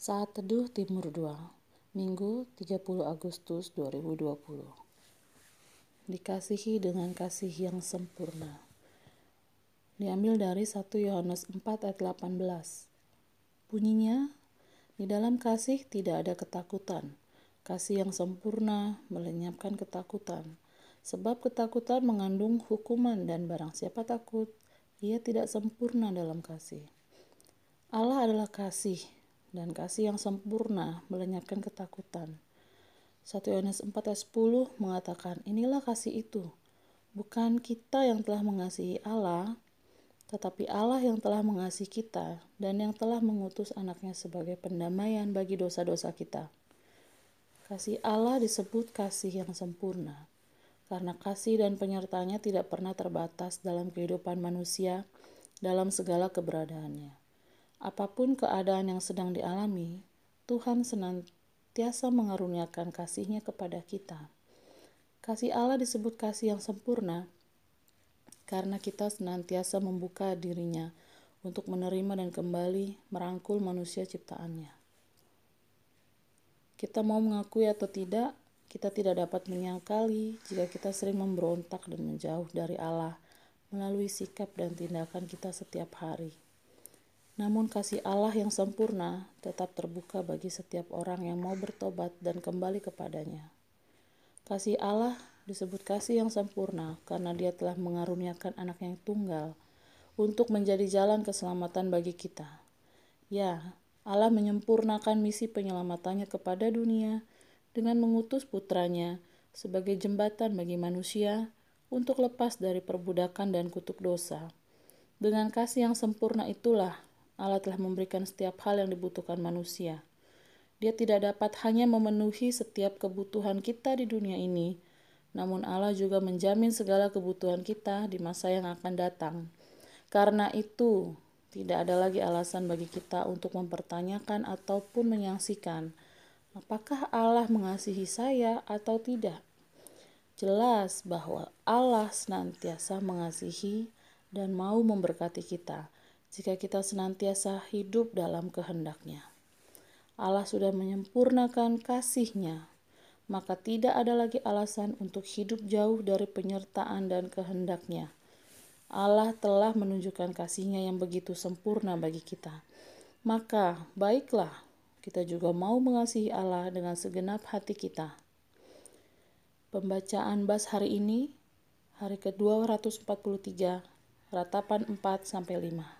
Saat Teduh Timur 2, Minggu 30 Agustus 2020. Dikasihi dengan kasih yang sempurna. Diambil dari 1 Yohanes 4 ayat 18. Bunyinya, di dalam kasih tidak ada ketakutan. Kasih yang sempurna melenyapkan ketakutan. Sebab ketakutan mengandung hukuman dan barang siapa takut, ia tidak sempurna dalam kasih. Allah adalah kasih, dan kasih yang sempurna melenyapkan ketakutan. 1 Yohanes 4 ayat 10 mengatakan, inilah kasih itu. Bukan kita yang telah mengasihi Allah, tetapi Allah yang telah mengasihi kita dan yang telah mengutus anaknya sebagai pendamaian bagi dosa-dosa kita. Kasih Allah disebut kasih yang sempurna, karena kasih dan penyertanya tidak pernah terbatas dalam kehidupan manusia dalam segala keberadaannya. Apa pun keadaan yang sedang dialami, Tuhan senantiasa mengaruniakan kasihnya kepada kita. Kasih Allah disebut kasih yang sempurna karena kita senantiasa membuka dirinya untuk menerima dan kembali merangkul manusia ciptaannya. Kita mau mengakui atau tidak, kita tidak dapat menyangkali jika kita sering memberontak dan menjauh dari Allah melalui sikap dan tindakan kita setiap hari. Namun kasih Allah yang sempurna tetap terbuka bagi setiap orang yang mau bertobat dan kembali kepadanya. Kasih Allah disebut kasih yang sempurna karena dia telah mengaruniakan anak yang tunggal untuk menjadi jalan keselamatan bagi kita. Ya, Allah menyempurnakan misi penyelamatannya kepada dunia dengan mengutus putranya sebagai jembatan bagi manusia untuk lepas dari perbudakan dan kutuk dosa. Dengan kasih yang sempurna itulah Allah telah memberikan setiap hal yang dibutuhkan manusia. Dia tidak dapat hanya memenuhi setiap kebutuhan kita di dunia ini, namun Allah juga menjamin segala kebutuhan kita di masa yang akan datang. Karena itu, tidak ada lagi alasan bagi kita untuk mempertanyakan ataupun menyangsikan apakah Allah mengasihi saya atau tidak. Jelas bahwa Allah senantiasa mengasihi dan mau memberkati kita jika kita senantiasa hidup dalam kehendaknya. Allah sudah menyempurnakan kasihnya, maka tidak ada lagi alasan untuk hidup jauh dari penyertaan dan kehendaknya. Allah telah menunjukkan kasihnya yang begitu sempurna bagi kita. Maka baiklah kita juga mau mengasihi Allah dengan segenap hati kita. Pembacaan bas hari ini, hari ke-243, ratapan 4 sampai 5.